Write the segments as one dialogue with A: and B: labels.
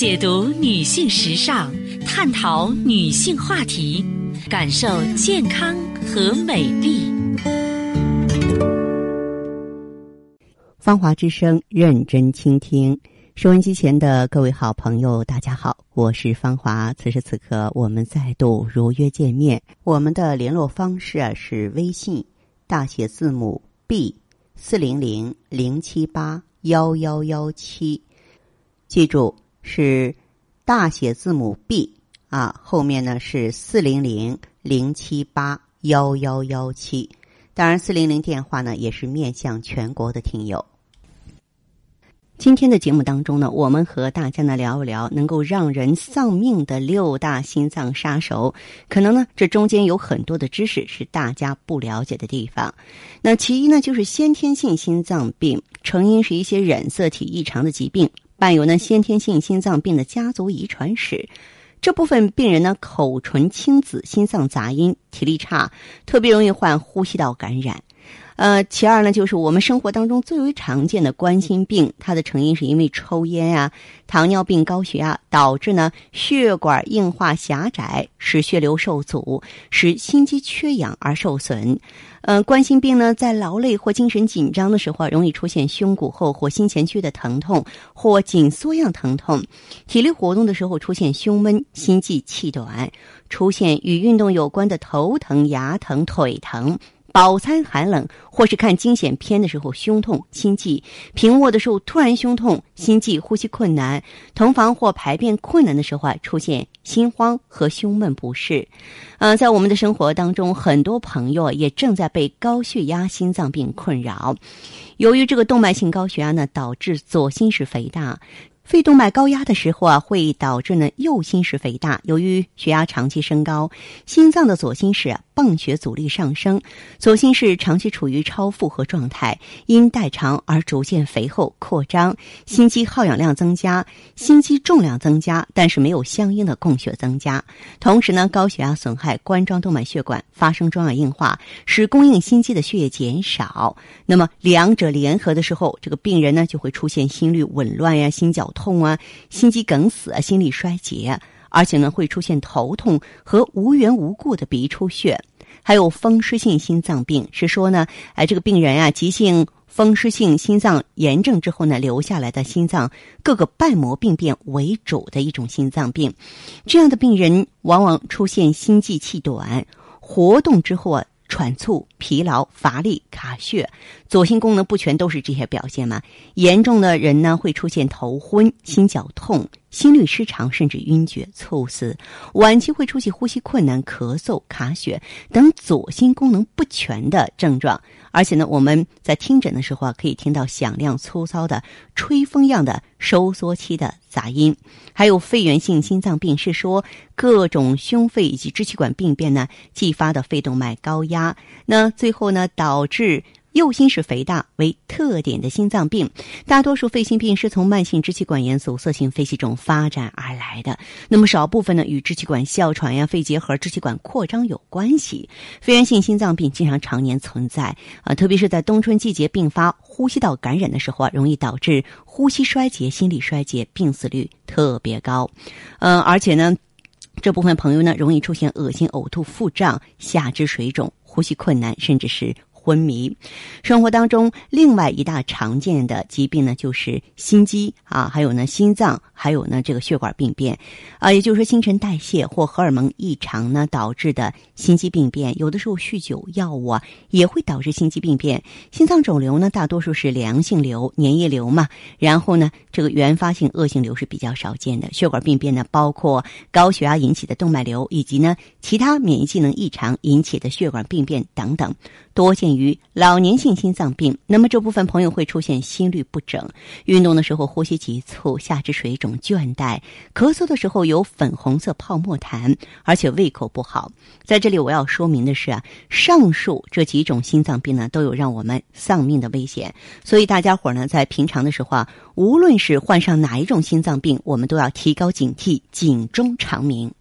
A: 解读女性时尚，探讨女性话题，感受健康和美丽。
B: 芳华之声，认真倾听。收音机前的各位好朋友，大家好，我是芳华。此时此刻，我们再度如约见面。我们的联络方式啊是微信大写字母 B 四零零零七八幺幺幺七，记住是大写字母 B 啊，后面呢是四零零零七八幺幺幺七。当然，四零零电话呢也是面向全国的听友。今天的节目当中呢，我们和大家呢聊一聊能够让人丧命的六大心脏杀手。可能呢，这中间有很多的知识是大家不了解的地方。那其一呢，就是先天性心脏病，成因是一些染色体异常的疾病，伴有呢先天性心脏病的家族遗传史。这部分病人呢，口唇青紫，心脏杂音，体力差，特别容易患呼吸道感染。呃，其二呢，就是我们生活当中最为常见的冠心病，它的成因是因为抽烟啊、糖尿病、高血压导致呢血管硬化狭窄，使血流受阻，使心肌缺氧而受损。呃，冠心病呢，在劳累或精神紧张的时候，容易出现胸骨后或心前区的疼痛或紧缩样疼痛；体力活动的时候出现胸闷、心悸、气短，出现与运动有关的头疼、牙疼、腿疼。饱餐寒冷，或是看惊险片的时候胸痛、心悸；平卧的时候突然胸痛、心悸、呼吸困难；同房或排便困难的时候啊，出现心慌和胸闷不适。嗯，在我们的生活当中，很多朋友也正在被高血压、心脏病困扰。由于这个动脉性高血压呢，导致左心室肥大。肺动脉高压的时候啊，会导致呢右心室肥大。由于血压长期升高，心脏的左心室泵血阻力上升，左心室长期处于超负荷状态，因代偿而逐渐肥厚扩张，心肌耗氧量增加，心肌重量增加，但是没有相应的供血增加。同时呢，高血压损害冠状动脉血管，发生中耳硬化，使供应心肌的血液减少。那么两者联合的时候，这个病人呢就会出现心率紊乱呀、心绞。痛痛啊，心肌梗死啊，心力衰竭，而且呢会出现头痛和无缘无故的鼻出血，还有风湿性心脏病，是说呢，哎，这个病人啊，急性风湿性心脏炎症之后呢，留下来的心脏各个瓣膜病变为主的一种心脏病，这样的病人往往出现心悸气短，活动之后啊。喘促、疲劳、乏力、卡血，左心功能不全，都是这些表现吗？严重的人呢，会出现头昏、心绞痛、心律失常，甚至晕厥、猝死；晚期会出现呼吸困难、咳嗽、卡血等左心功能不全的症状。而且呢，我们在听诊的时候啊，可以听到响亮粗糙的吹风样的收缩期的杂音。还有肺源性心脏病，是说各种胸肺以及支气管病变呢，继发的肺动脉高压，那最后呢，导致。右心室肥大为特点的心脏病，大多数肺心病是从慢性支气管炎阻塞性肺气肿发展而来的。那么少部分呢与支气管哮喘呀、肺结核、支气管扩张有关系。肺源性心脏病经常常年存在啊，特别是在冬春季节并发呼吸道感染的时候啊，容易导致呼吸衰竭、心力衰竭，病死率特别高。嗯，而且呢，这部分朋友呢容易出现恶心、呕吐、腹胀、下肢水肿、呼吸困难，甚至是。昏迷，生活当中另外一大常见的疾病呢，就是心肌啊，还有呢心脏，还有呢这个血管病变，啊，也就是说新陈代谢或荷尔蒙异常呢导致的心肌病变。有的时候酗酒、药物啊也会导致心肌病变。心脏肿瘤呢，大多数是良性瘤、粘液瘤嘛，然后呢这个原发性恶性瘤是比较少见的。血管病变呢，包括高血压引起的动脉瘤，以及呢其他免疫机能异常引起的血管病变等等。多见于于老年性心脏病，那么这部分朋友会出现心律不整，运动的时候呼吸急促，下肢水肿、倦怠，咳嗽的时候有粉红色泡沫痰，而且胃口不好。在这里我要说明的是啊，上述这几种心脏病呢，都有让我们丧命的危险，所以大家伙呢，在平常的时候啊，无论是患上哪一种心脏病，我们都要提高警惕，警钟长鸣。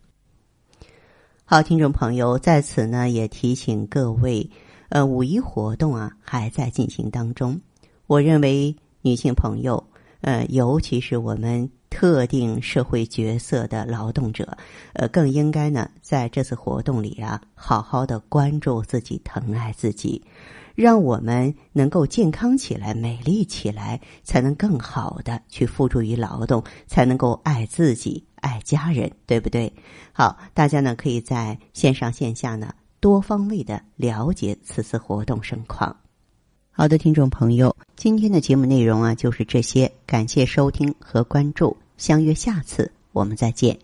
B: 好，听众朋友，在此呢，也提醒各位。呃，五一活动啊还在进行当中。我认为女性朋友，呃，尤其是我们。特定社会角色的劳动者，呃，更应该呢在这次活动里啊，好好的关注自己，疼爱自己，让我们能够健康起来、美丽起来，才能更好的去付诸于劳动，才能够爱自己、爱家人，对不对？好，大家呢可以在线上线下呢多方位的了解此次活动盛况。好的，听众朋友，今天的节目内容啊就是这些，感谢收听和关注，相约下次我们再见。